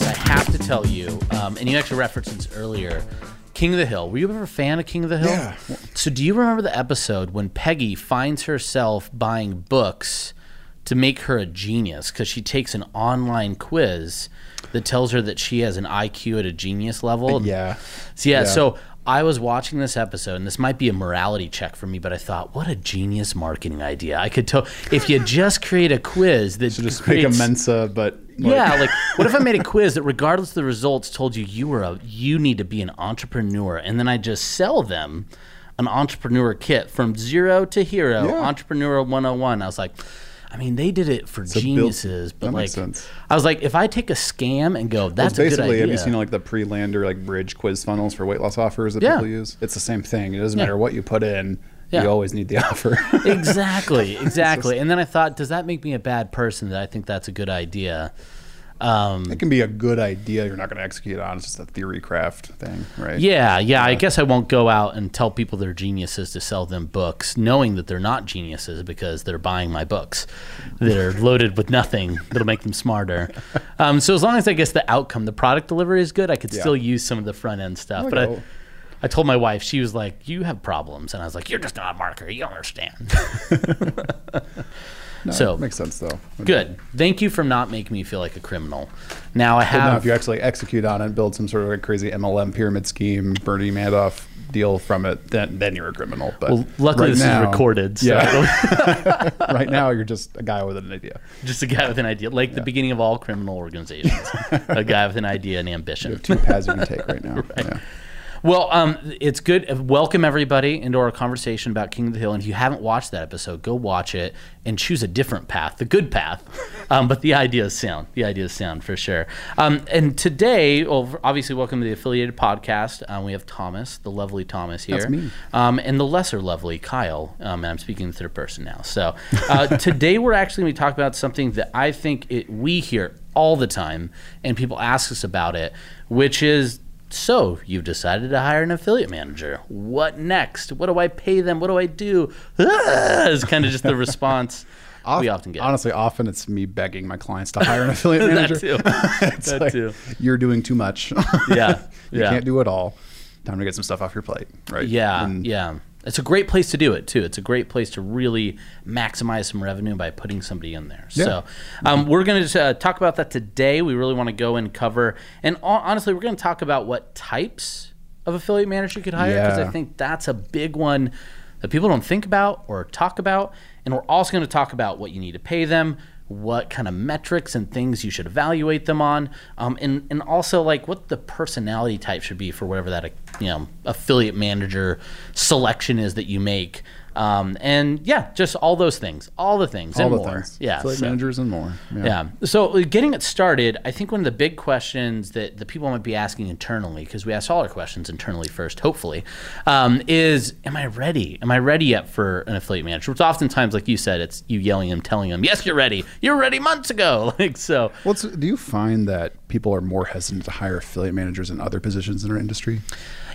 Thomas, I have to tell you, um, and you actually referenced this earlier. King of the Hill. Were you ever a fan of King of the Hill? Yeah. So do you remember the episode when Peggy finds herself buying books to make her a genius because she takes an online quiz that tells her that she has an IQ at a genius level? Yeah. So, yeah, Yeah. so I was watching this episode, and this might be a morality check for me, but I thought, what a genius marketing idea! I could tell if you just create a quiz that So just make a Mensa, but like- yeah, like what if I made a quiz that, regardless of the results, told you you were a you need to be an entrepreneur, and then I just sell them an entrepreneur kit from zero to hero, Yeah. entrepreneur 101. I was like, I mean, they did it for build- geniuses, but that like, sense. I was like, if I take a scam and go, Well, that's good basically, have you seen like the pre-lander like bridge quiz funnels for weight loss offers that Yeah. people use? It's the same thing. It doesn't Yeah. matter what you put in. Yeah. You always need the offer. exactly, exactly. and then I thought, does that make me a bad person that I think that's a good idea? Um, it can be a good idea. You're not going to execute on. It's just a theory craft thing, right? Yeah, yeah. I guess I won't go out and tell people they're geniuses to sell them books, knowing that they're not geniuses because they're buying my books that are loaded with nothing that'll make them smarter. Um, so as long as I guess the outcome, the product delivery is good, I could Yeah. still use some of the front end stuff. But I. I told my wife, she was like, "You have problems," and I was like, "You're just not a marketer. You don't understand." No, So- makes sense though. good. Thank you for not making me feel like a criminal. Now I But now, have. if you actually execute on it, build some sort of like crazy MLM pyramid scheme, Bernie Madoff deal from it, then then you're a criminal. But well, luckily right this now- is recorded. So Yeah. right now, you're just a guy with an idea. Just a guy with an idea, like the beginning of all criminal organizations. a guy with an idea and You ambition. have two paths you can take right now. Yeah. Well, um, it's good. Welcome everybody into our conversation about King of the Hill. And if you haven't watched that episode, go watch it and choose a different path, the good path. Um, but the idea is sound. The idea is sound for sure. Um, and today, well, obviously, welcome to the affiliated podcast. Um, we have Thomas, the lovely Thomas here, That's me. Um, and the lesser lovely Kyle. Um, and I'm speaking in third person now. So uh, today, we're actually going to talk about something that I think it, we hear all the time, and people ask us about it, which is so you've decided to hire an affiliate manager. What next? What do I pay them? What do I do? Ah, is kind of just the response we often get. Honestly, often it's me begging my clients to hire an affiliate manager. that too. That like, too. You're doing too much. Yeah. you yeah. can't do it all. Time to get some stuff off your plate, right? Yeah, And yeah. It's a great place to do it too. It's a great place to really maximize some revenue by putting somebody in there. Yeah. So, um, we're going to uh, talk about that today. We really want to go and cover, and hon- honestly, we're going to talk about what types of affiliate manager you could hire because I think that's a big one that people don't think about or talk about. And we're also going to talk about what you need to pay them, what kind of metrics and things you should evaluate them on, um, and and also like what the personality type should be for whatever that you know affiliate manager selection is that you make. Um, and yeah, just all those things, all the things, all and the more. things. Yeah, affiliate so- managers and more. yeah. So uh, getting it started, I think one of the big questions that the people might be asking internally, because we ask all our questions internally first, hopefully, um, is Am I ready? Am I ready yet for an affiliate manager? Which oftentimes, like you said, it's you yelling and telling them, Yes, you're ready. You're ready months ago. Like, so. What's do you find that people are more hesitant to hire affiliate managers in other positions in our industry?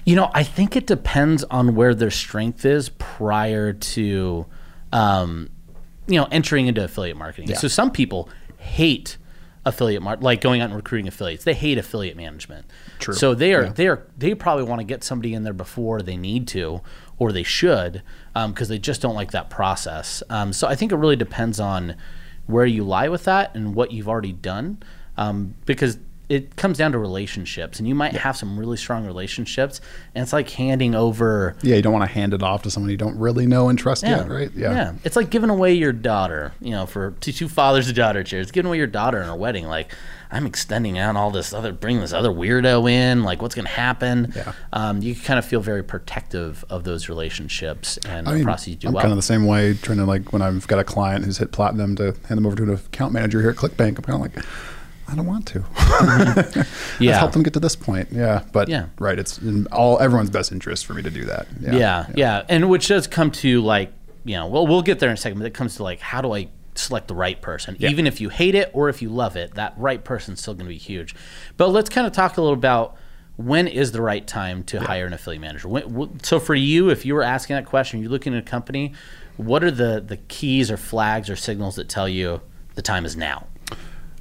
You know, I think it depends on where their strength is prior to, um, you know, entering into affiliate marketing. Yeah. So some people hate affiliate mar- like going out and recruiting affiliates. They hate affiliate management. True. So they are Yeah. they are they probably want to get somebody in there before they need to or they should because they just don't like that process. Um, so I think it really depends on where you lie with that and what you've already done um, because it comes down to relationships and you might have some really strong relationships and it's like handing over Yeah, you don't want to hand it off to someone you don't really know and trust yet, right? yeah. It's like giving away your daughter, you know, for two, two fathers and daughter chairs. Giving away your daughter in a wedding. Like, I'm extending out all this other, bring this other weirdo in. Like, what's going to happen? Yeah. Um, you kind of feel very protective of those relationships and I the mean, process you do I'm well. kind of the same way, trying to like when I've got a client who's hit platinum to hand them over to an account manager here at ClickBank. I'm kind of like, I don't want to. Yeah. I've helped them get to this point. Yeah, but Yeah. right, it's in all everyone's best interest for me to do that. yeah, yeah, yeah And which does come to like, you know, well, we'll get there in a second, but it comes to like, how do I select the right person? Yeah. Even if you hate it or if you love it, that right person's still going to be huge. But let's kind of talk a little about when is the right time to hire an affiliate manager. When, wh- so for you, if you were asking that question, you're looking at a company, what are the the keys or flags or signals that tell you the time is now?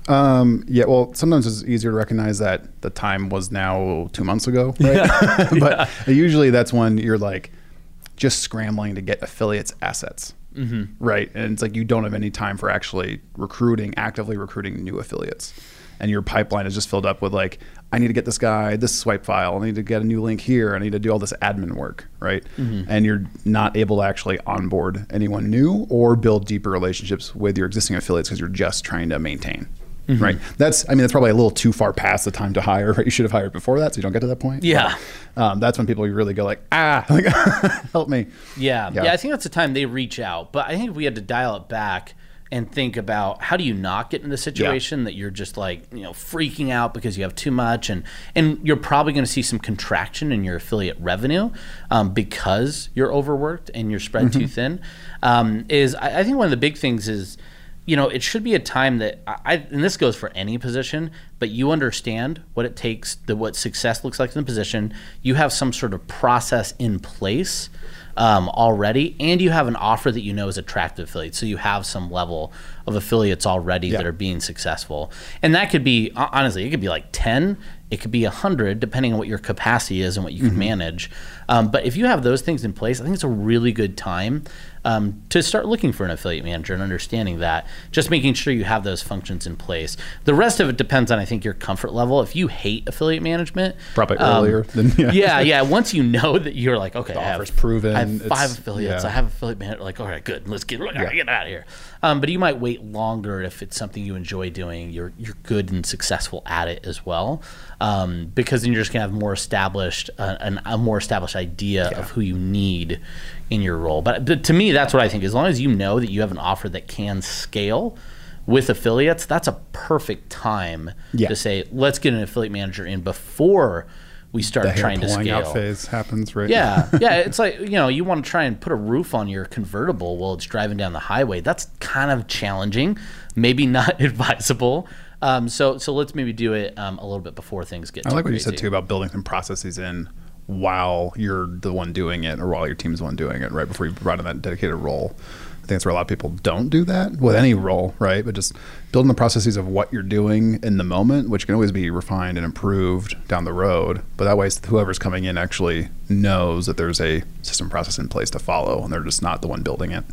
Um, yeah, well, sometimes it's easier to recognize that the time was now two months ago, right? but usually that's when you're like just scrambling to get affiliates assets, mm-hmm. right? And it's like you don't have any time for actually recruiting, actively recruiting new affiliates. And your pipeline is just filled up with like, I need to get this guy this swipe file. I need to get a new link here. I need to do all this admin work, right? Mm-hmm. And you're not able to actually onboard anyone new or build deeper relationships with your existing affiliates because you're just trying to maintain. Mm-hmm. Right. That's. I mean, that's probably a little too far past the time to hire. Right. You should have hired before that, so you don't get to that point. Yeah. But, um, that's when people really go like, ah, like, help me. Yeah. yeah. yeah. I think that's the time they reach out. But I think if we had to dial it back and think about how do you not get in the situation yeah. that you're just like you know freaking out because you have too much and and you're probably going to see some contraction in your affiliate revenue um, because you're overworked and you're spread mm-hmm. too thin um, is I, I think one of the big things is you know, it should be a time that I, and this goes for any position, but you understand what it takes, the, what success looks like in the position. You have some sort of process in place um, already, and you have an offer that you know is attractive affiliates. So you have some level of affiliates already yeah. that are being successful, and that could be honestly, it could be like ten, it could be a hundred, depending on what your capacity is and what you can mm-hmm. manage. Um, but if you have those things in place, I think it's a really good time um, to start looking for an affiliate manager and understanding that. Just making sure you have those functions in place. The rest of it depends on, I think, your comfort level. If you hate affiliate management, probably um, earlier than yeah. yeah, yeah. Once you know that you're like, okay, the I have, proven. I have five affiliates. Yeah. I have affiliate manager. Like, all right, good. Let's get, yeah. get out of here. Um, but you might wait longer if it's something you enjoy doing. You're you're good and successful at it as well, um, because then you're just gonna have more established uh, an, a more established idea yeah. of who you need in your role. But, but to me, that's what I think. As long as you know that you have an offer that can scale with affiliates, that's a perfect time yeah. to say, let's get an affiliate manager in before we start the trying to scale. Out phase happens, right? Yeah, yeah. It's like you know, you want to try and put a roof on your convertible while it's driving down the highway. That's kind of challenging, maybe not advisable. Um, so, so let's maybe do it um, a little bit before things get. I like what crazy. you said too about building some processes in while you're the one doing it or while your team's the one doing it, right? Before you brought in that dedicated role. I think that's where a lot of people don't do that with any role, right? But just building the processes of what you're doing in the moment, which can always be refined and improved down the road. But that way, whoever's coming in actually knows that there's a system process in place to follow, and they're just not the one building it.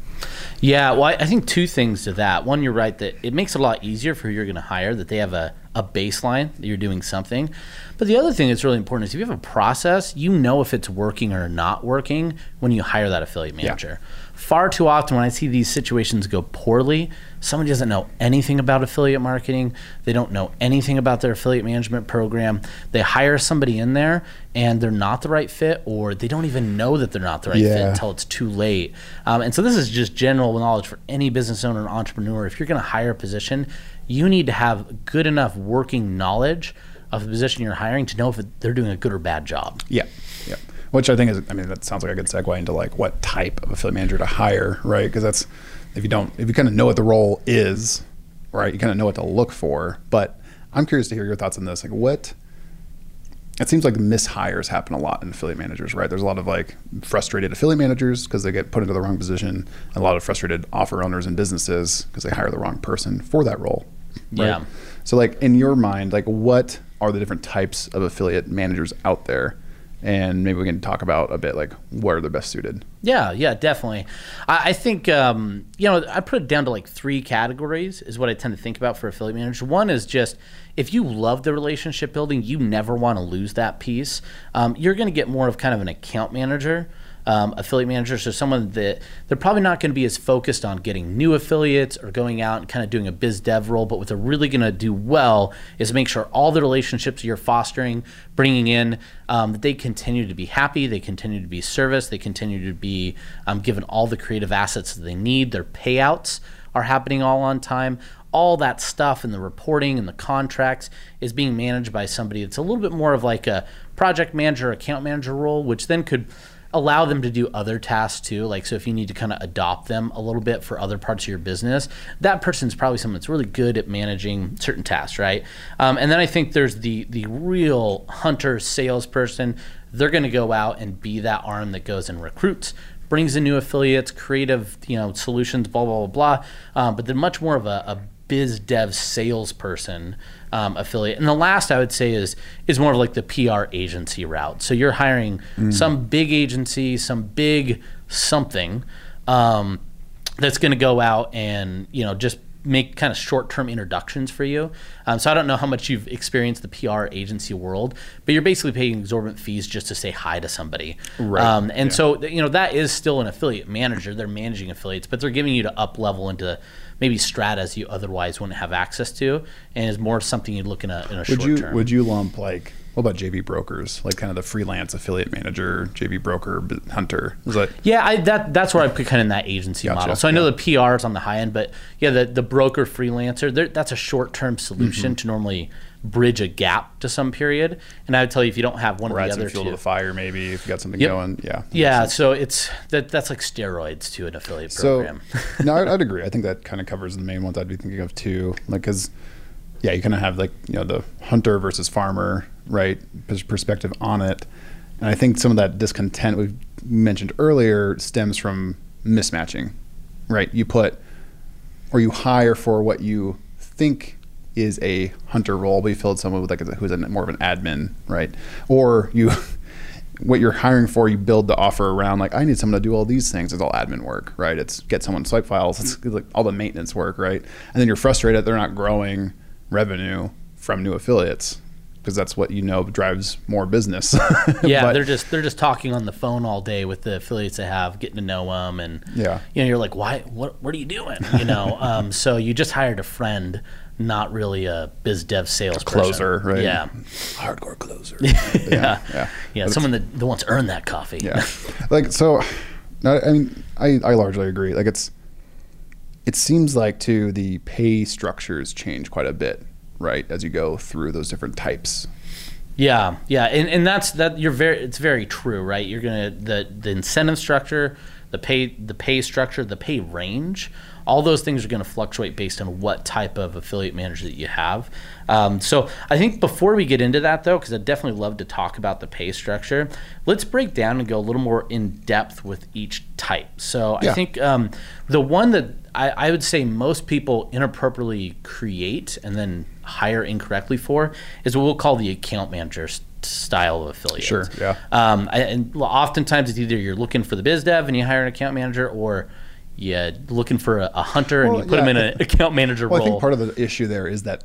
Yeah, well, I think two things to that. One, you're right that it makes it a lot easier for who you're going to hire that they have a, a baseline that you're doing something. But the other thing that's really important is if you have a process, you know if it's working or not working when you hire that affiliate manager. Yeah far too often when I see these situations go poorly, someone doesn't know anything about affiliate marketing. They don't know anything about their affiliate management program. They hire somebody in there and they're not the right fit, or they don't even know that they're not the right yeah. fit until it's too late. Um, and so, this is just general knowledge for any business owner and entrepreneur. If you're going to hire a position, you need to have good enough working knowledge of the position you're hiring to know if they're doing a good or bad job. Yeah. Yeah which I think is, I mean, that sounds like a good segue into like what type of affiliate manager to hire, right? Because that's if you don't, if you kind of know what the role is, right, you kind of know what to look for. But I'm curious to hear your thoughts on this. Like, what? It seems like mishires happen a lot in affiliate managers, right? There's a lot of like frustrated affiliate managers because they get put into the wrong position, and a lot of frustrated offer owners and businesses because they hire the wrong person for that role. Right? Yeah. So, like in your mind, like what are the different types of affiliate managers out there? And maybe we can talk about a bit like where they're best suited. Yeah, yeah, definitely. I, I think um, you know I put it down to like three categories is what I tend to think about for affiliate managers. One is just if you love the relationship building, you never want to lose that piece. Um, you're going to get more of kind of an account manager um, affiliate managers or someone that they're probably not going to be as focused on getting new affiliates or going out and kind of doing a biz dev role. But what they're really going to do well is make sure all the relationships you're fostering, bringing in, um, that they continue to be happy, they continue to be serviced, they continue to be um, given all the creative assets that they need. Their payouts are happening all on time all that stuff and the reporting and the contracts is being managed by somebody that's a little bit more of like a project manager, account manager role, which then could allow them to do other tasks too. Like, so if you need to kind of adopt them a little bit for other parts of your business, that person's probably someone that's really good at managing certain tasks, right? Um, and then I think there's the the real hunter salesperson. They're going to go out and be that arm that goes and recruits brings in new affiliates, creative, you know, solutions, blah blah blah blah. Um, but they're much more of a, a biz dev salesperson um, affiliate. And the last I would say is is more of like the PR agency route. So you're hiring Mm. some big agency, some big something um, that's going to go out and you know just make kind of short-term introductions for you. Um, so I don't know how much you've experienced the PR agency world, but you're basically paying exorbitant fees just to say hi to somebody. Right. Um, and so you know that is still an affiliate manager. They're managing affiliates, but they're giving you to up level into maybe stratas you otherwise wouldn't have access to, and is more something you'd look in a in a Would short you term. would you lump like what about JV brokers, like kind of the freelance affiliate manager, JV broker, hunter? Is that Yeah, I, that that's where I put kind of in that agency Gotcha, model. So I know yeah. the PR is on the high end, but yeah, the the broker freelancer, that's a short term Mm-hmm. solution to normally bridge a gap to some period. And I would tell you if you don't have one or of the other fuel two, to the fire? Maybe if you got something Yep. going, yeah, yeah, so it's that that's like steroids to an affiliate program. So no, I'd, I'd agree. I think that kind of covers the main ones I'd be thinking of too. Like, cause yeah, you kind of have like you know the hunter versus farmer, right? Perspective on it, and I think some of that discontent we mentioned earlier stems from mismatching, right? You put or you hire for what you think is a hunter role, but you filled someone with like a, who's a, more of an admin, right? Or you, what you're hiring for, you build the offer around like I need someone to do all these things. It's all admin work, right? It's get someone swipe files. It's like all the maintenance work, right? And then you're frustrated they're not growing revenue from new affiliates because that's what you know drives more business. Yeah, But- they're just they're just talking on the phone all day with the affiliates they have, getting to know them, and Yeah. you know, you're like, why? What? What are you doing? You know, um, so you just hired a friend, not really a biz dev sales closer, right? Yeah, hardcore closer. yeah, yeah, yeah. yeah. Someone that, that wants to earn that coffee. yeah like so I I mean I, I largely agree like it's it seems like too the pay structures change quite a bit right as you go through those different types Yeah, yeah, and, and that's that. You're very. It's very true, right? You're gonna the the incentive structure, the pay the pay structure, the pay range. All those things are going to fluctuate based on what type of affiliate manager that you have. Um, so I think before we get into that, though, because I'd definitely love to talk about the pay structure, let's break down and go a little more in depth with each type. So I think um, the one that I, I would say most people inappropriately create and then hire incorrectly for is what we'll call the account manager style of affiliate. Sure, yeah. Um, I, and oftentimes it's either you're looking for the biz dev and you hire an account manager, or you're looking for a, a hunter and Well, you put them yeah, in an account manager well role. i think part of the issue there is that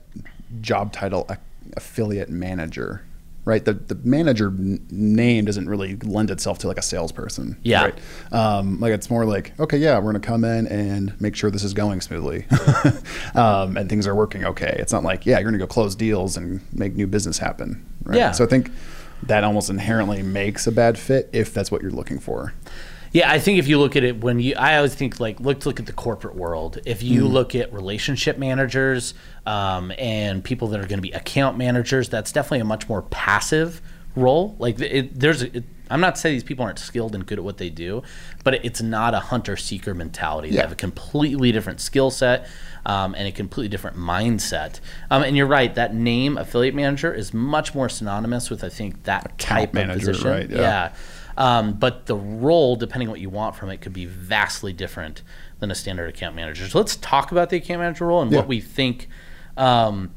job title a- affiliate manager right the, the manager n- name doesn't really lend itself to like a salesperson Yeah. right um, like it's more like okay yeah we're gonna come in and make sure this is going smoothly um, and things are working okay it's not like yeah you're gonna go close deals and make new business happen right Yeah. so i think that almost inherently makes a bad fit if that's what you're looking for Yeah, I think if you look at it when you, I always think like let's look at the corporate world. If you Mm-hmm. look at relationship managers um, and people that are going to be account managers, that's definitely a much more passive role. Like it, there's, it, I'm not saying these people aren't skilled and good at what they do, but it's not a hunter seeker mentality. They have a completely different skill set. Um, and a completely different mindset. Um, and you're right, that name affiliate manager is much more synonymous with I think that type manager, of position. right, yeah. yeah. Um, but the role, depending on what you want from it, could be vastly different than a standard account manager. So let's talk about the account manager role and Yeah. what we think um,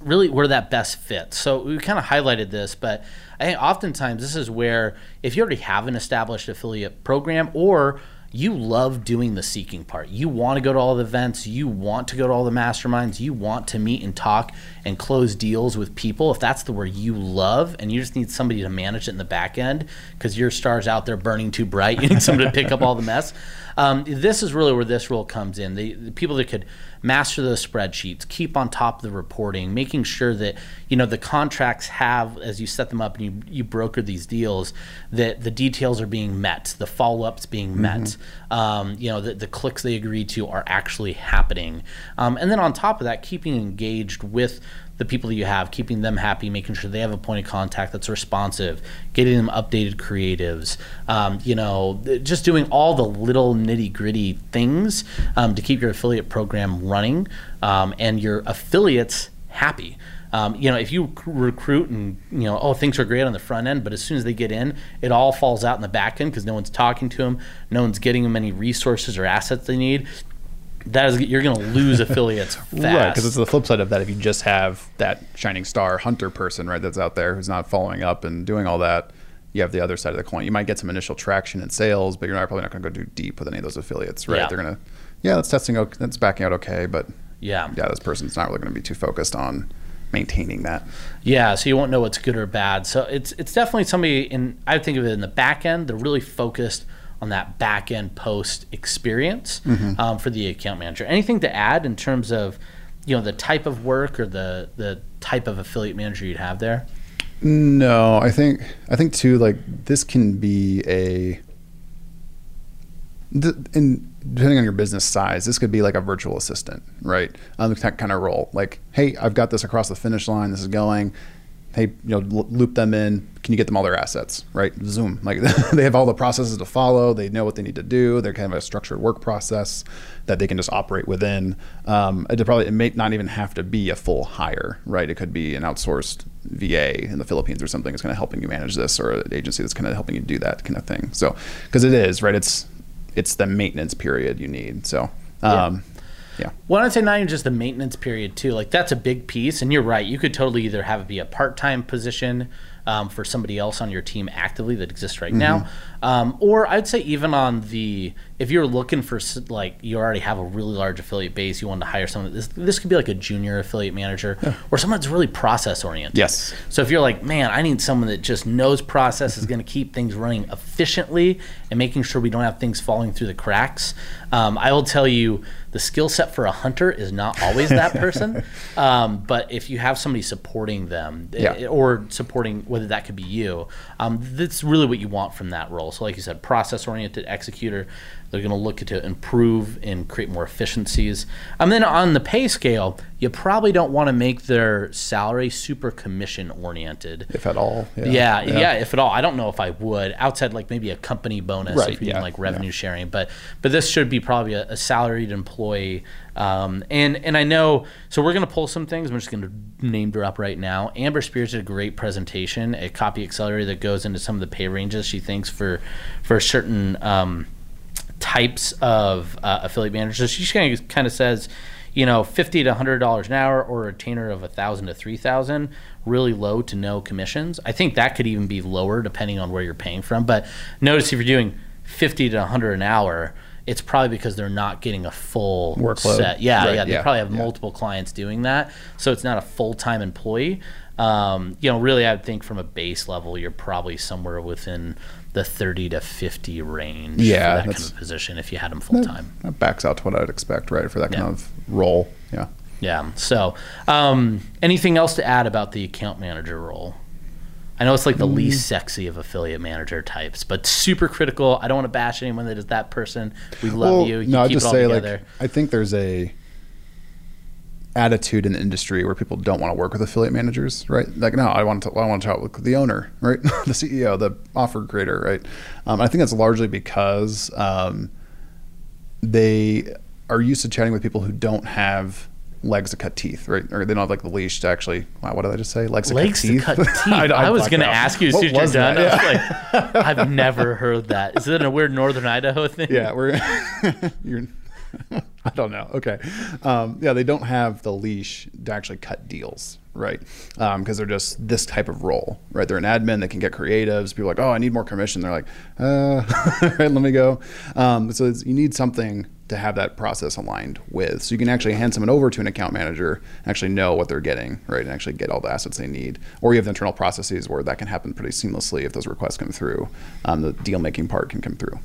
really where that best fits. So we kind of highlighted this, but I think oftentimes this is where if you already have an established affiliate program or you love doing the seeking part. You want to go to all the events, you want to go to all the masterminds, you want to meet and talk and close deals with people. If that's the where you love and you just need somebody to manage it in the back end because your star's out there burning too bright, you need somebody to pick up all the mess. Um, this is really where this role comes in. The, the people that could master those spreadsheets, keep on top of the reporting, making sure that you know the contracts have, as you set them up and you, you broker these deals, that the details are being met, the follow ups being met, um, you know the, the clicks they agreed to are actually happening, um, and then on top of that, keeping engaged with the people that you have, keeping them happy, making sure they have a point of contact that's responsive, getting them updated creatives, um, you know, just doing all the little nitty gritty things um, to keep your affiliate program running um, and your affiliates happy. Um, you know, if you recruit and you know, oh, things are great on the front end, but as soon as they get in, it all falls out in the back end because no one's talking to them, no one's getting them any resources or assets they need that is you're going to lose affiliates fast. Right, because it's the flip side of that. If you just have that shining star hunter person, right, that's out there who's not following up and doing all that, you have the other side of the coin. You might get some initial traction in sales, but you're not, probably not going to go too deep with any of those affiliates, right? Yeah. They're going to, yeah, that's testing, okay, that's backing out okay, but yeah. yeah, this person's not really going to be too focused on maintaining that. Yeah, so you won't know what's good or bad. So it's it's definitely somebody in I think of it in the back end. They're really focused on that back end post experience um, for the account manager. Anything to add in terms of you know the type of work or the the type of affiliate manager you'd have there? No, I think I think too like this can be a in depending on your business size, this could be like a virtual assistant, right? Um, that kind of role. Like, hey, I've got this across the finish line. This is going. Hey, you know, loop them in. Can you get them all their assets, right? Zoom. Like they have all the processes to follow. They know what they need to do. They're kind of a structured work process that they can just operate within. Um, it probably it may not even have to be a full hire, right? It could be an outsourced VA in the Philippines or something that's kind of helping you manage this, or an agency that's kind of helping you do that kind of thing. So, because it is right, it's it's the maintenance period you need. So, um, yeah. Well, I'd say not even just the maintenance period too. Like that's a big piece, and you're right. You could totally either have it be a part-time position um, for somebody else on your team actively that exists right now, um, or I'd say even on the if you're looking for like you already have a really large affiliate base, you want to hire someone. This this could be like a junior affiliate manager or someone that's really process oriented. Yes. So if you're like, man, I need someone that just knows process is going to keep things running efficiently and making sure we don't have things falling through the cracks. Um, I will tell you, the skill set for a hunter is not always that person. um, but if you have somebody supporting them, Yeah. eh, or supporting whether that could be you, um, that's really what you want from that role. So, like you said, process oriented executor. They're going to look to improve and create more efficiencies. And then on the pay scale, you probably don't want to make their salary super commission oriented. If at all. Yeah, yeah, if at all. I don't know if I would outside like maybe a company bonus Right, if you're yeah, doing like revenue yeah. sharing, but but this should be probably a, a salaried employee. Um, and and I know so we're gonna pull some things. I'm just gonna name drop right now. Amber Spears did a great presentation, a copy accelerator that goes into some of the pay ranges she thinks for for certain. Um, types of uh, affiliate managers. So she kind of, kind of says, you know, fifty to hundred dollars an hour or a retainer of a thousand to three thousand, really low to no commissions. I think that could even be lower depending on where you're paying from. But notice if you're doing fifty to hundred an hour, it's probably because they're not getting a full Workload. set. Yeah, Right, yeah, they yeah, probably have yeah. multiple clients doing that, so it's not a full time employee. Um, you know, really, I would think from a base level, you're probably somewhere within the 30 to 50 range Yeah, for that kind of position if you had them full time. That backs out to what I'd expect, right, for that kind Yeah. of role. Yeah. Yeah. So, um, anything else to add about the account manager role? I know it's like the Mm. least sexy of affiliate manager types, but super critical. I don't want to bash anyone that is that person. We love Well, you. You no, I'd just it all say together. like I think there's a attitude in the industry where people don't want to work with affiliate managers, right? Like, no, I want to, I want to talk with the owner, right? the CEO, the offer creator, right? Um, I think that's largely because um, they are used to chatting with people who don't have legs to cut teeth, right? Or they don't have like the leash to actually. Wow, what did I just say? Legs, Legs to to cut cut teeth. teeth. I, was going to ask you as soon as you're done. that? I was like, I've never heard that. Is it a weird Northern Idaho thing? yeah, we're you're. I don't know. Okay, um, yeah, they don't have the leash to actually cut deals, right? Because they're just this type of role, right? They're an admin that can get creatives. People are like, oh, I need more commission. They're like, uh, right, let me go. Um, so it's, you need something to have that process aligned with, so you can actually hand someone over to an account manager, and actually know what they're getting, right, and actually get all the assets they need. Or you have the internal processes where that can happen pretty seamlessly if those requests come through. Um, the deal making part can come through.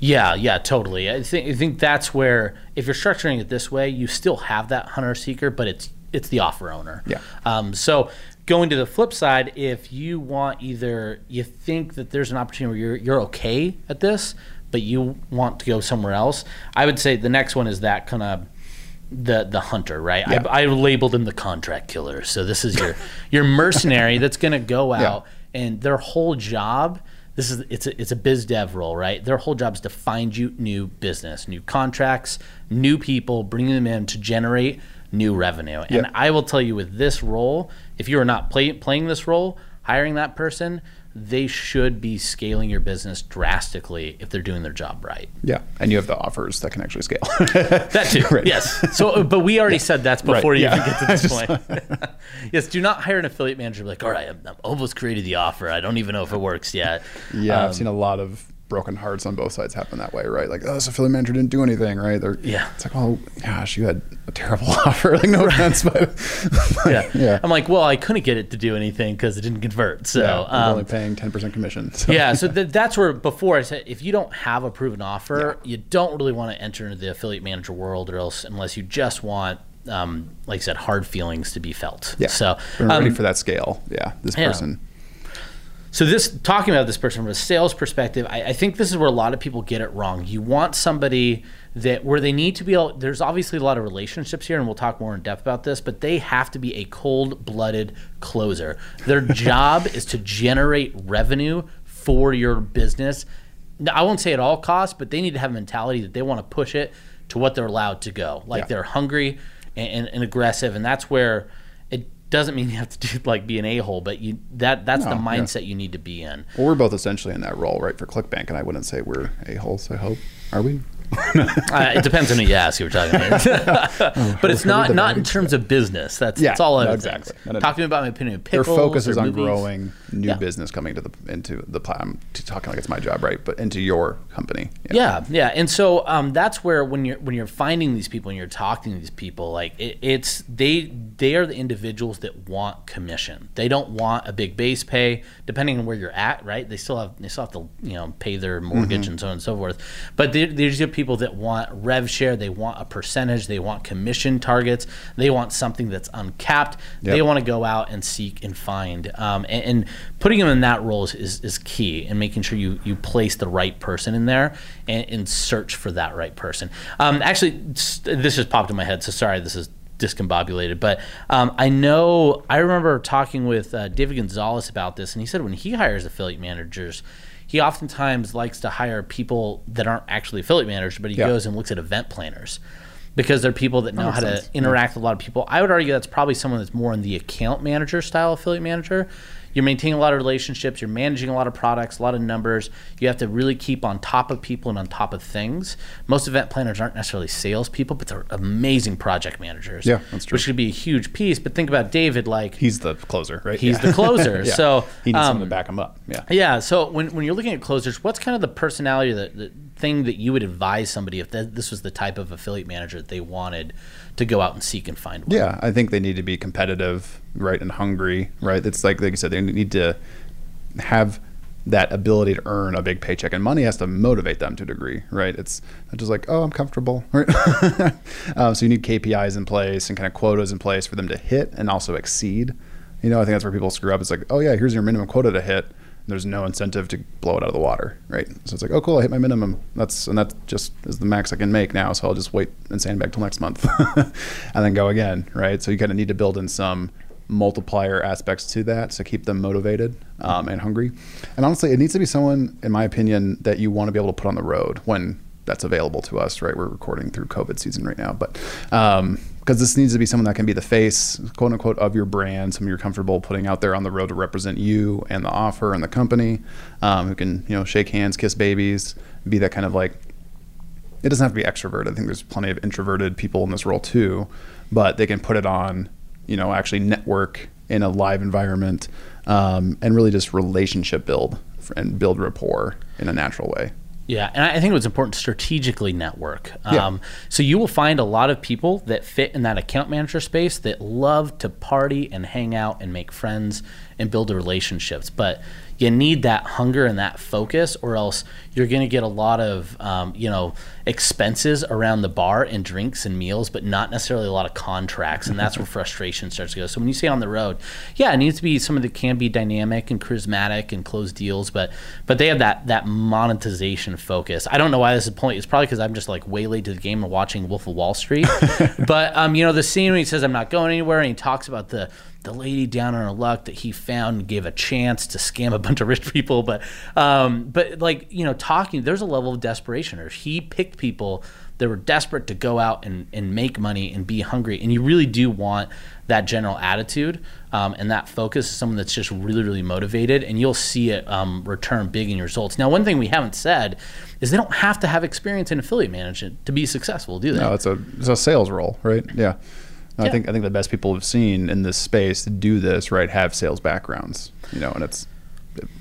Yeah, yeah, totally. I think I think that's where if you're structuring it this way, you still have that hunter seeker, but it's it's the offer owner. Yeah. Um, so going to the flip side, if you want either you think that there's an opportunity where you're you're okay at this, but you want to go somewhere else, I would say the next one is that kind of the the hunter, right? Yeah. I, I labeled him the contract killer. So this is your your mercenary that's going to go Yeah. out and their whole job. This is it's a, it's a biz dev role, right? Their whole job is to find you new business, new contracts, new people, bringing them in to generate new revenue. And Yeah. I will tell you, with this role, if you are not play, playing this role, hiring that person, they should be scaling your business drastically if they're doing their job right. Yeah, and you have the offers that can actually scale. That too, Right. yes. So, but we already said that's before Right, you yeah. even get to this point. yes, do not hire an affiliate manager like, all right, I'm, I'm almost created the offer. I don't even know if it works yet. Yeah, Um, I've seen a lot of broken hearts on both sides happen that way, right? Like, oh, this affiliate manager didn't do anything, right? They're, Yeah. It's like, oh, gosh, you had a terrible offer. Like, no offense, but yeah. yeah. I'm like, well, I couldn't get it to do anything because it didn't convert. So, yeah, we're um, only paying 10% commission. So. yeah, so th- that's where before I said if you don't have a proven offer, you don't really want to enter into the affiliate manager world, or else unless you just want, um, like I said, hard feelings to be felt. Yeah. So, We're ready um, for that scale. Yeah. This yeah. person. So this talking about this person from a sales perspective, I, I think this is where a lot of people get it wrong. You want somebody that where they need to be. able- There's obviously a lot of relationships here, and we'll talk more in depth about this. But they have to be a cold-blooded closer. Their job is to generate revenue for your business. Now, I won't say at all costs, but they need to have a mentality that they want to push it to what they're allowed to go. Like Yeah. they're hungry and, and, and aggressive, and that's where doesn't mean you have to do like be an a-hole, but you that that's the No, yeah. mindset you need to be in. Well, we're both essentially in that role, right, for ClickBank, and I wouldn't say we're a-holes, I hope. Are we? Uh, it depends on who you ask. You were talking about, but it's not not in terms of business. That's Yeah, that's all I no, exactly. No, no, no. Talk to me about my opinion of Their focus is on movies. growing new Yeah. business coming to the into the I'm talking like it's my job, right? But into your company. Yeah, yeah, and so um, that's where when you're when you're finding these people and you're talking to these people, like it, it's they they are the individuals that want commission. They don't want a big base pay, depending on where you're at, right? They still have they still have to you know pay their mortgage and so on and so forth. But there- there's the people that want rev share. They want a percentage. They want commission targets. They want something that's uncapped. They want to go out and seek and find. Um, and, and putting them in that role is, is, is key and making sure you, you place the right person in there and, and search for that right person. Um, actually, this just popped in my head, so sorry, this is discombobulated. But um, I know, I remember talking with uh, David Gonzalez about this, and he said when he hires affiliate managers, he oftentimes likes to hire people that aren't actually affiliate managers, but he Yeah. goes and looks at event planners because they're people that know makes how to sense. interact with a lot of people. I would argue that's probably someone that's more in the account manager style affiliate manager. You're maintaining a lot of relationships, you're managing a lot of products, a lot of numbers. You have to really keep on top of people and on top of things. Most event planners aren't necessarily salespeople, but they're amazing project managers. Yeah, that's true. Which could be a huge piece. But think about David, like He's the closer, right? He's Yeah. the closer. Yeah. So, he needs um, someone to back him up. Yeah. yeah. So when, when you're looking at closers, what's kind of the personality, that, the thing that you would advise somebody if th- this was the type of affiliate manager that they wanted to go out and seek and find? One? Yeah, I think they need to be competitive, right, and hungry, right. It's like like you said, they need to have that ability to earn a big paycheck, and money has to motivate them to a degree, right? It's not just like, oh, I'm comfortable, right? um, so you need KPIs in place and kind of quotas in place for them to hit and also exceed. You know, I think that's where people screw up. It's like, oh yeah, here's your minimum quota to hit. There's no incentive to blow it out of the water, right? So it's like, oh cool, I hit my minimum. That's and that just is the max I can make now. So I'll just wait and sandbag till next month, and then go again, right? So you kind of need to build in some multiplier aspects to that to keep them motivated um, and hungry. And honestly, it needs to be someone, in my opinion, that you want to be able to put on the road when that's available to us. Right, we're recording through COVID season right now, but because this needs to be someone that can be the face, quote unquote, of your brand, someone you're comfortable putting out there on the road to represent you and the offer and the company, um, who can you know shake hands, kiss babies, be that kind of like it doesn't have to be extroverted. I think there's plenty of introverted people in this role too, but they can put it on, you know, actually network in a live environment um, and really just relationship build and build rapport in a natural way. Yeah, and I think it was important to strategically network. Yeah. Um, so you will find a lot of people that fit in that account manager space that love to party and hang out and make friends and build relationships. But you need that hunger and that focus, or else you're going to get a lot of um, you know expenses around the bar and drinks and meals, but not necessarily a lot of contracts, and that's where frustration starts to go. So when you say on the road, yeah, it needs to be someone that can be dynamic and charismatic and close deals, but but they have that that monetization focus. I don't know why this is a point. It's probably because I'm just like way late to the game and watching Wolf of Wall Street. but um, you know, the scene when he says I'm not going anywhere, and he talks about the the lady down on her luck that he found and gave a chance to scam a bunch of rich people. But um, but like you know, talking there's a level of desperation. Or he picked people that were desperate to go out and, and make money and be hungry. And you really do want that general attitude um, and that focus is someone that's just really, really motivated, and you'll see it um, return big in your results. Now, one thing we haven't said is they don't have to have experience in affiliate management to be successful, do they? No, it's a it's a sales role, right? Yeah. No, Yeah. I think I think the best people we've seen in this space do this, right, have sales backgrounds, you know, and it's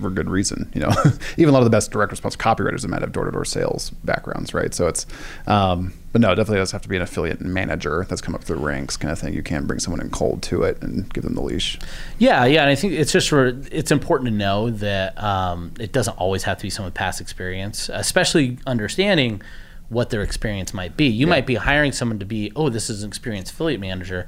for good reason, you know. Even a lot of the best direct response copywriters that might have door to door sales backgrounds, right? So it's, um, but no, it definitely does have to be an affiliate manager that's come up through the ranks, kind of thing. You can't bring someone in cold to it and give them the leash. Yeah, yeah, and I think it's just for it's important to know that um, it doesn't always have to be someone with past experience, especially understanding what their experience might be. You might be hiring someone to be, oh, this is an experienced affiliate manager.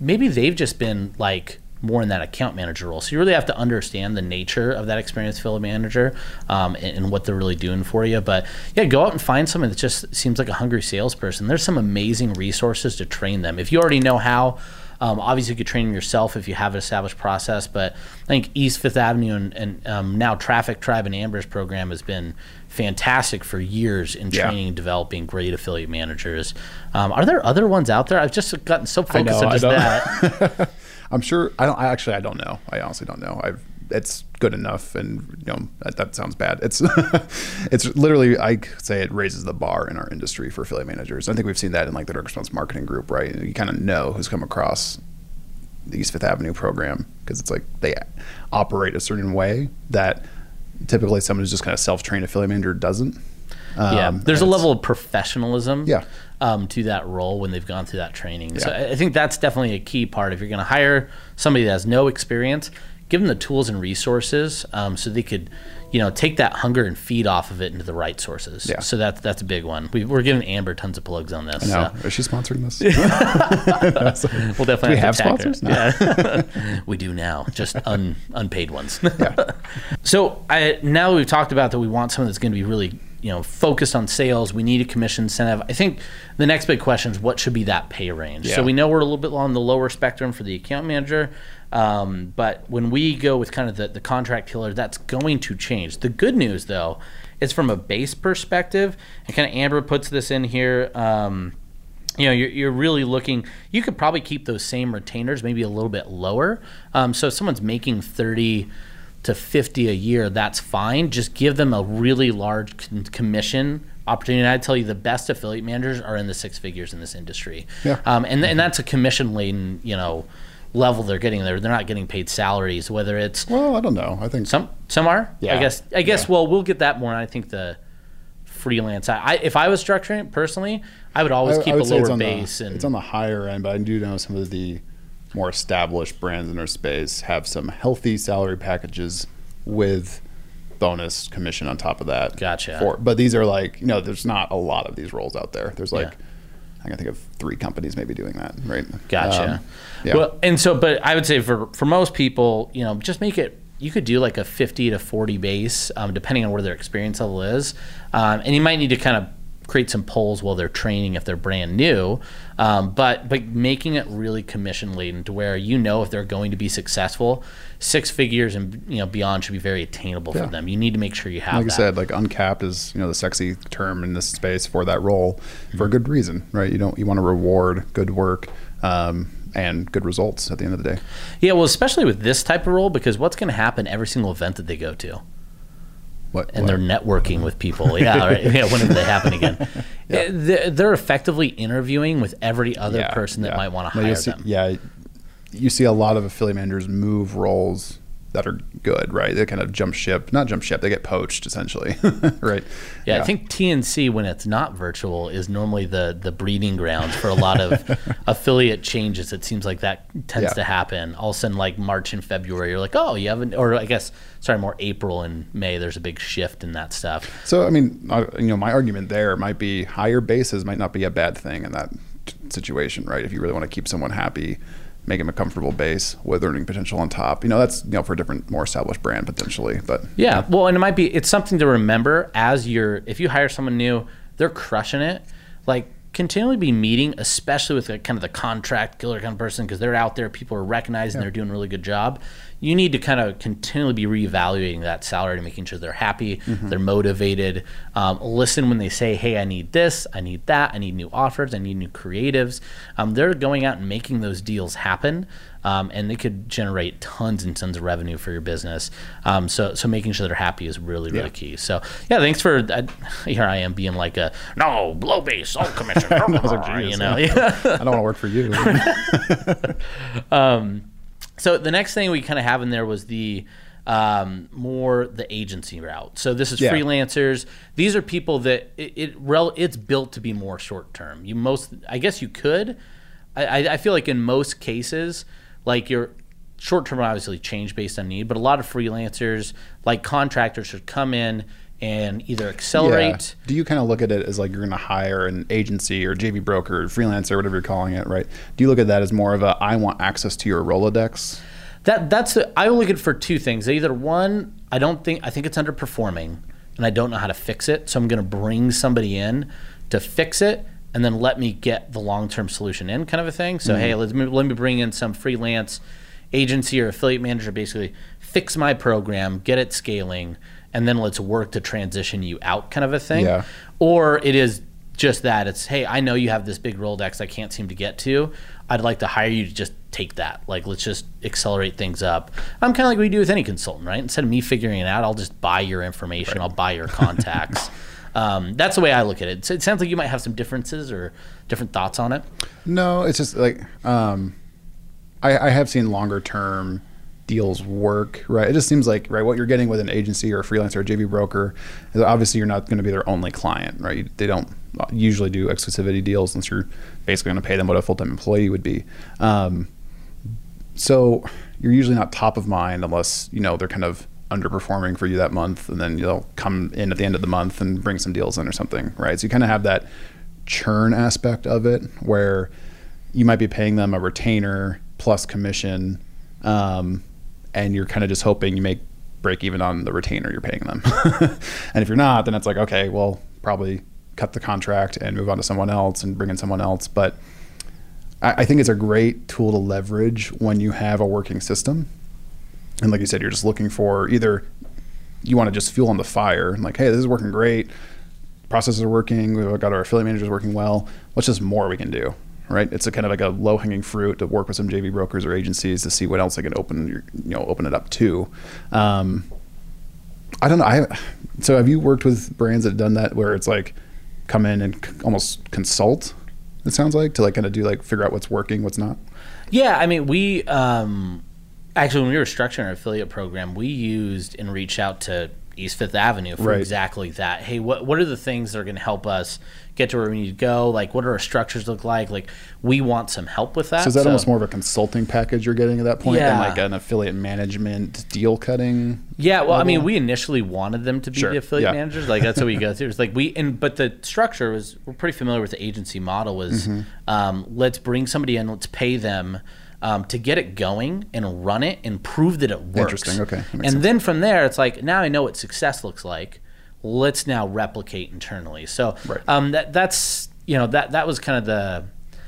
Maybe they've just been like more in that account manager role. So you really have to understand the nature of that experienced affiliate manager um, and, and what they're really doing for you. But yeah, go out and find someone that just seems like a hungry salesperson. There's some amazing resources to train them. If you already know how, um, obviously, you could train them yourself if you have an established process, but I think East Fifth Avenue and, and um, now Traffic Tribe and Amber's program has been fantastic for years in Yeah. training and developing great affiliate managers. Um, are there other ones out there? I've just gotten so focused know, on just that. I'm sure. I don't. I actually, I don't know. I honestly don't know. I've. It's good enough, and you know that, that sounds bad. It's, it's literally. I say it raises the bar in our industry for affiliate managers. I think we've seen that in like the direct response marketing group, right? You kind of know who's come across the East Fifth Avenue program because it's like they operate a certain way that typically someone who's just kind of self-trained affiliate manager doesn't. yeah, Um, there's a level of professionalism Yeah. um, to that role when they've gone through that training. So Yeah. I I think that's definitely a key part. If you're going to hire somebody that has no experience, give them the tools and resources um, so they could, you know, take that hunger and feed off of it into the right sources. Yeah. So that's that's a big one. We, we're giving Amber tons of plugs on this. No, so is she sponsoring this? we'll definitely Do we have, have sponsors? No. Yeah. we do now, just un, unpaid ones. So I, now that we've talked about that, we want someone that's going to be really, you know, focused on sales. We need a commission incentive. I think the next big question is what should be that pay range. So we know we're a little bit on the lower spectrum for the account manager, um, but when we go with kind of the, the contract killer, that's going to change. The good news though is from a base perspective, and kind of Amber puts this in here. Um, you know, you're, you're really looking. You could probably keep those same retainers, maybe a little bit lower. Um, so if someone's making thirty to fifty a year, that's fine. Just give them a really large con- commission opportunity. And I'd tell you the best affiliate managers are in the six figures in this industry. Yeah. Um, and and that's a commission laden, you know, level they're getting there. They're not getting paid salaries, whether it's Well, I don't know. I think some some are. Yeah. I guess I guess Yeah. well we'll get that more. I think the freelance. I, I if I was structuring it personally, I would always I- keep I a would it's lower on the- base and it's on the higher end, but I do know some of the more established brands in our space have some healthy salary packages with bonus commission on top of that. Gotcha. For, but these are like you know, there's not a lot of these roles out there. There's like Yeah. I can think of three companies maybe doing that, right? Gotcha. Um, yeah. Well, and so, but I would say for for most people, you know, just make it. You could do like a fifty to forty base, um, depending on where their experience level is, um, and you might need to kind of create some polls while they're training if they're brand new. Um, but but making it really commission laden to where you know if they're going to be successful, six figures and you know beyond should be very attainable Yeah. for them. You need to make sure you have like that. I said, like uncapped is you know the sexy term in this space for that role Mm-hmm. for a good reason, right? You don't you want to reward good work um, and good results at the end of the day. Yeah, well, especially with this type of role, because what's going to happen every single event that they go to? What and what- they're networking with people. Yeah, right. yeah. Whenever they happen again, Eh, they're, they're effectively interviewing with every other Yeah, person that yeah. might want to No, hire see- them. Yeah, you see a lot of affiliate managers move roles that are good, right? They kind of jump ship, not jump ship, they get poached essentially, right? Yeah, I think TNC when it's not virtual is normally the the breeding grounds for a lot of affiliate changes. It seems like that tends Yeah. to happen. All of a sudden, like March and February, you're like, oh, you haven't, or I guess sorry, more April and May. There's a big shift in that stuff. So I mean, I, you know, my argument there might be higher bases might not be a bad thing in that situation, right? If you really want to keep someone happy, make them a comfortable base with earning potential on top. You know, that's you know for a different, more established brand potentially, but Yeah, well, and it might be it's something to remember as you're if you hire someone new, they're crushing it. Like continually be meeting, especially with a, kind of the contract killer kind of person because they're out there, people are recognizing they're doing a really good job. You need to kind of continually be reevaluating that salary and making sure they're happy, they're motivated. Um, listen when they say, "Hey, I need this, I need that, I need new offers, I need new creatives." Um, they're going out and making those deals happen, um, and they could generate tons and tons of revenue for your business. Um, so, so making sure they're happy is really, really Yeah. key. So, yeah, thanks for uh, here. I am being like a no blow base, all commission, was like, you know. yeah. I don't want to work for you. So the next thing we kind of have in there was the um, more the agency route. So this is Yeah. freelancers. These are people that it, it rel- it's built to be more short term. You most, I guess you could. I, I, I feel like in most cases, like your short term obviously change based on need, but a lot of freelancers, like contractors, should come in and either accelerate. Do you kind of look at it as like you're going to hire an agency or JV broker, or freelancer, whatever you're calling it, right? Do you look at that as more of a I want access to your Rolodex? That that's the I look at it for two things. Either one, I don't think I think it's underperforming, and I don't know how to fix it. So I'm going to bring somebody in to fix it, and then let me get the long term solution in, kind of a thing. So hey, mm-hmm. let me let me bring in some freelance agency or affiliate manager, basically fix my program, get it scaling, and then let's work to transition you out, kind of a thing. Yeah. Or it is just that it's hey, I know you have this big Rolodex I can't seem to get to. I'd like to hire you to just take that. Like let's just accelerate things up. I'm kind of like we do with any consultant, right? Instead of me figuring it out, I'll just buy your information. I'll buy your contacts. um, that's the way I look at it. So it sounds like you might have some differences or different thoughts on it. No, it's just like um, I, I have seen longer term deals work, right? It just seems like right what you're getting with an agency or a freelancer or a JV broker is obviously you're not going to be their only client, right? They don't usually do exclusivity deals unless you're basically going to pay them what a full time employee would be. Um, so you're usually not top of mind unless you know they're kind of underperforming for you that month, and then you'll come in at the end of the month and bring some deals in or something, right? So you kind of have that churn aspect of it where you might be paying them a retainer plus commission, um, and you're kind of just hoping you make break even on the retainer you're paying them. and if you're not, then it's like okay, well, probably cut the contract and move on to someone else and bring in someone else, but. I I think it's a great tool to leverage when you have a working system. And like you said, you're just looking for either you want to just fuel on the fire and like, hey, this is working great. Processes are working. We've got our affiliate managers working well. What's just more we can do? Right? It's a kind of like a low hanging fruit to work with some JV brokers or agencies to see what else they can open your, you know open it up to. Um, I don't know. I so have you worked with brands that have done that where it's like come in and c- almost consult? It sounds like to like kind of do like figure out what's working, what's not. Yeah, I mean, we um, actually when we were structuring our affiliate program, we used and reached out to East Fifth Avenue for Right. exactly that. Hey, what what are the things that are going to help us get to where we need to go? Like, what do our structures look like? Like, we want some help with that. So is that almost more of a consulting package you're getting at that point Yeah. than like an affiliate management deal cutting? Yeah, well, I mean, we initially wanted them to be Sure, the affiliate yeah. managers. Like that's what we go through. It's like we and but the structure was we're pretty familiar with the agency model. Was Mm-hmm. um, let's bring somebody in, let's pay them um, to get it going and run it and prove that it works. Interesting, okay, And sense. then from there, it's like now I know what success looks like. Let's now replicate internally. So Right. um, that that's you know that that was kind of the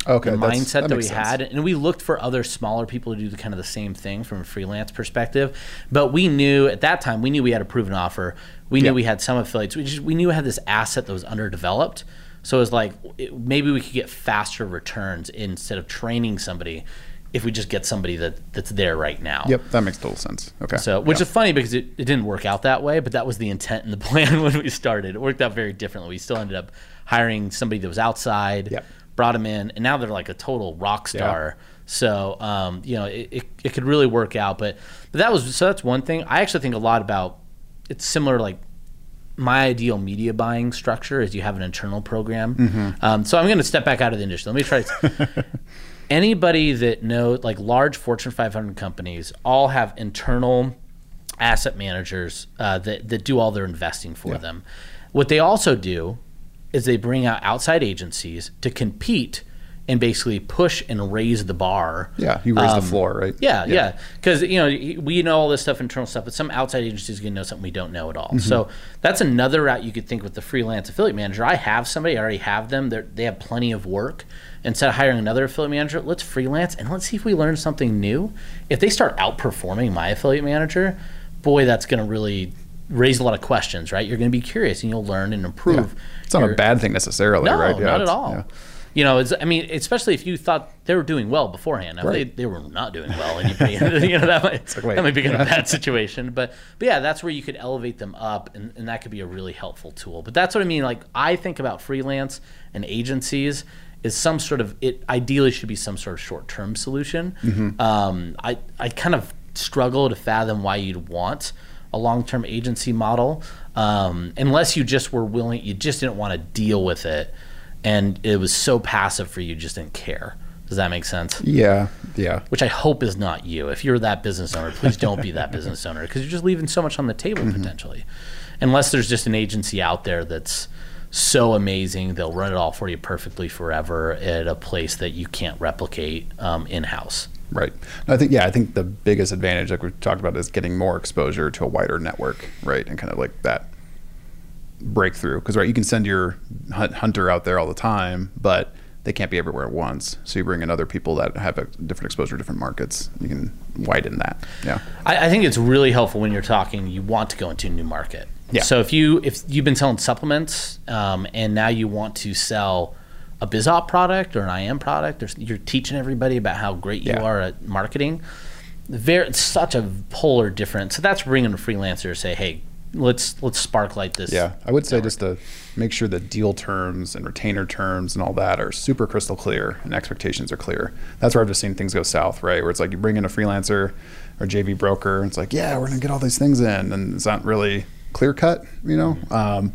Okay, the mindset that that, we sense. had, and we looked for other smaller people to do the kind of the same thing from a freelance perspective. But we knew at that time we knew we had a proven offer. We knew Yeah. we had some affiliates. We just we knew we had this asset that was underdeveloped. So it was like it, maybe we could get faster returns instead of training somebody if we just get somebody that that's there right now. Yep, that makes total sense. Okay. So, which Yeah. is funny because it, it didn't work out that way, but that was the intent and the plan when we started. It worked out very differently. We still ended up hiring somebody that was outside, Yep. brought them in, and now they're like a total rock star. So, um, you know, it, it, it could really work out. But, but that was so that's one thing. I actually think a lot about it's similar like my ideal media buying structure is you have an internal program. Mm-hmm. Um, so I'm going to step back out of the industry. Let me try. anybody that knows like large Fortune 500 companies all have internal asset managers uh, that that do all their investing for Yeah. them. What they also do is they bring out outside agencies to compete and basically push and raise the bar. Yeah, you raise the um, floor, right? Yeah, yeah. Because you know we know all this stuff, internal stuff, but some outside agencies can know something we don't know at all. Mm-hmm. So that's another route you could think with the freelance affiliate manager. I have somebody, I already have them. They're, they have plenty of work. Instead of hiring another affiliate manager, let's freelance and let's see if we learn something new. If they start outperforming my affiliate manager, boy, that's going to really raise a lot of questions, right? You're going to be curious and you'll learn and improve. It's not a bad thing necessarily, no, right? not at all. yeah. You know, it's, I mean, especially if you thought they were doing well beforehand. Right. they, they were not doing well, and you, you know that might, like, that might be in a bad situation. But but yeah, that's where you could elevate them up, and, and that could be a really helpful tool. But that's what I mean. Like I think about freelance and agencies is some sort of it ideally should be some sort of short term solution. Mm-hmm. Um, I I kind of struggle to fathom why you'd want a long term agency model um, unless you just were willing, you just didn't want to deal with it, and it was so passive for you, just didn't care. Does that make sense? Yeah, yeah. Which I hope is not you. If you're that business owner, please don't be that business owner because you're just leaving so much on the table potentially. Unless there's just an agency out there that's so amazing, they'll run it all for you perfectly forever at a place that you can't replicate um, in house. Right. I think yeah, I think the biggest advantage, like we talked about, is getting more exposure to a wider network, right, and kind of like that breakthrough. Because right, you can send your hunter out there all the time, but they can't be everywhere at once. So you bring in other people that have a different exposure to different markets. You can widen that. Yeah. I, I think it's really helpful when you're talking. You want to go into a new market. Yeah. So if you if you've been selling supplements um, and now you want to sell a BizOp product or an IM product, or you're teaching everybody about how great you Yeah. are at marketing. Very, such a polar difference. So that's bringing a freelancer to say, hey, let's let's sparklight this. Yeah, I would say just to make sure the deal terms and retainer terms and all that are super crystal clear and expectations are clear. That's where I've just seen things go south, right? Where it's like you bring in a freelancer or JV broker, and it's like, yeah, we're gonna get all these things in, and it's not really clear cut, you know. Um,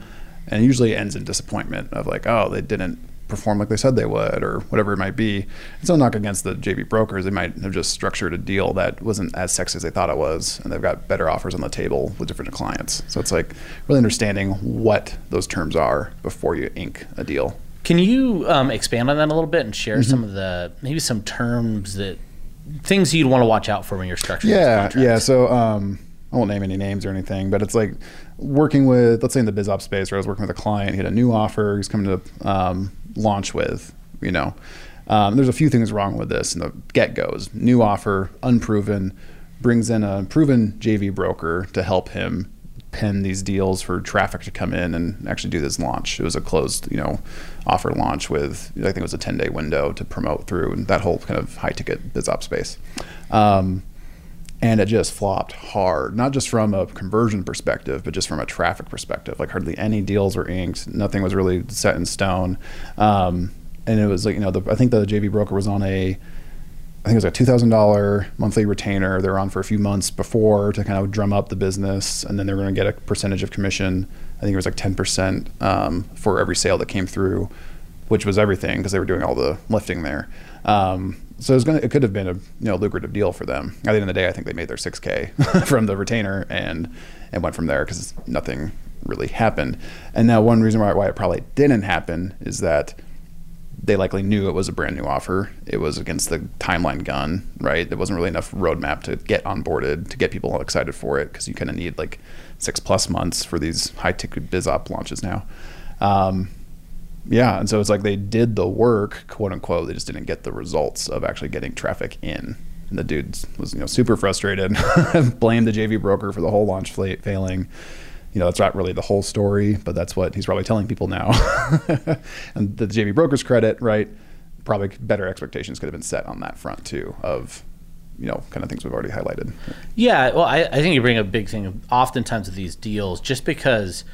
and usually ends in disappointment of like, oh, they didn't perform like they said they would, or whatever it might be. It's no knock against the JV brokers; they might have just structured a deal that wasn't as sexy as they thought it was, and they've got better offers on the table with different clients. So it's like really understanding what those terms are before you ink a deal. Can you um, expand on that a little bit and share Mm-hmm. some of the maybe some terms that things you'd want to watch out for when you're structuring? Yeah, yeah. So um, I won't name any names or anything, but it's like working with, let's say in the biz op space, where I was working with a client, he had a new offer he's coming to um, launch with, you know. Um, there's a few things wrong with this. And the get goes, new offer, unproven, brings in a proven JV broker to help him pen these deals for traffic to come in and actually do this launch. It was a closed, you know, offer launch with I think it was a 10 day window to promote through and that whole kind of high ticket biz op space. Um, and it just flopped hard not just from a conversion perspective but just from a traffic perspective like hardly any deals were inked nothing was really set in stone um, and it was like you know the, i think the jv broker was on a I think it was a two thousand dollar monthly retainer. They were on for a few months before to kind of drum up the business, and then they were going to get a percentage of commission. I think it was like ten percent um, for every sale that came through, which was everything because they were doing all the lifting there. Um, so it was to, it could have been a you know lucrative deal for them. At the end of the day, I think they made their six k from the retainer and and went from there because nothing really happened. And now one reason why, why it probably didn't happen is that they likely knew it was a brand new offer. It was against the timeline gun, right? There wasn't really enough roadmap to get onboarded to get people excited for it because you kind of need like six plus months for these high ticket biz op launches now. Um, yeah, and so it's like they did the work, quote unquote. They just didn't get the results of actually getting traffic in. And the dude was you know super frustrated, blamed the JV broker for the whole launch failing you know, that's not really the whole story, but that's what he's probably telling people now. and the JV broker's credit, right? Probably better expectations could have been set on that front too of, you know, kind of things we've already highlighted. Yeah, well, I, I think you bring a big thing. Oftentimes with these deals, just because,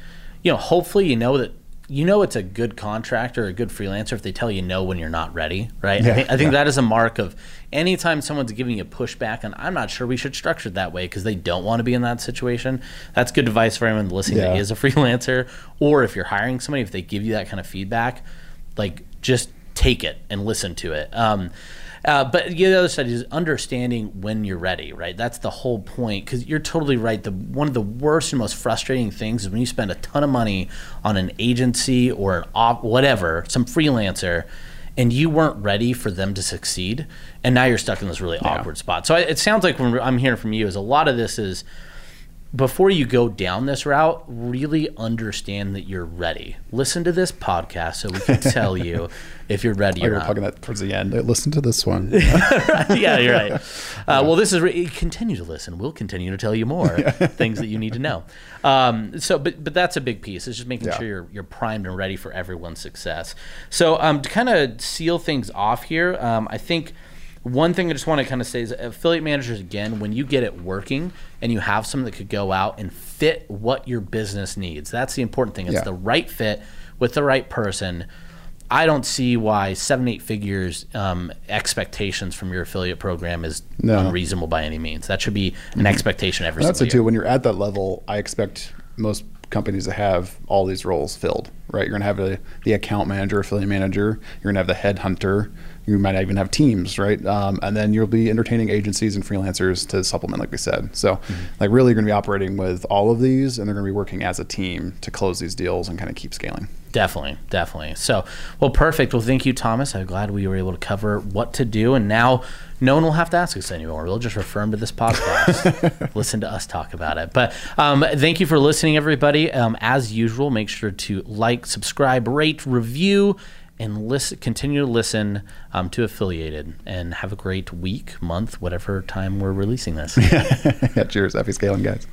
you know, hopefully you know that you know it's a good contractor, a good freelancer if they tell you no when you're not ready, right? Yeah, I think, I think yeah. that is a mark of anytime someone's giving you pushback, and I'm not sure we should structure it that way because they don't want to be in that situation. That's good advice for anyone listening that Yeah. is a freelancer, or if you're hiring somebody, if they give you that kind of feedback, like just take it and listen to it. Um, uh, but the other side is understanding when you're ready, right? That's the whole point. Because you're totally right. The one of the worst and most frustrating things is when you spend a ton of money on an agency or an op, whatever, some freelancer, and you weren't ready for them to succeed, and now you're stuck in this really awkward spot. So I, it sounds like when I'm hearing from you is a lot of this is before you go down this route, really understand that you're ready. Listen to this podcast so we can tell you if you're ready Like or we're not. talking that towards the end. Listen to this one. yeah, you're right. Uh, well, this is re- continue to listen. We'll continue to tell you more things that you need to know. Um, so, but but that's a big piece. It's just making Yeah. sure you're you're primed and ready for everyone's success. So, um, to kind of seal things off here, um, I think. One thing I just want to kind of say is affiliate managers again, when you get it working and you have something that could go out and fit what your business needs, that's the important thing. It's Yeah. the right fit with the right person. I don't see why seven, eight figures um, expectations from your affiliate program is No. Mm-hmm. unreasonable by any means. That should be an expectation every That's it too. When you're at that level, I expect most companies to have all these roles filled. Right? You're gonna have a, the account manager, affiliate manager. You're gonna have the headhunter. You might not even have teams, right? Um, and then you'll be entertaining agencies and freelancers to supplement, like we said. So, Mm-hmm. like, really, you're gonna be operating with all of these, and they're gonna be working as a team to close these deals and kind of keep scaling. Definitely, definitely. So, well, perfect. Well, thank you, Thomas. I'm glad we were able to cover what to do, and now no one will have to ask us anymore. We'll just refer them to this podcast, listen to us talk about it. But um, thank you for listening, everybody. Um, as usual, make sure to like, subscribe, rate, review, and listen. Continue to listen um, to Affiliated, and have a great week, month, whatever time we're releasing this. yeah, cheers. Happy scaling, guys.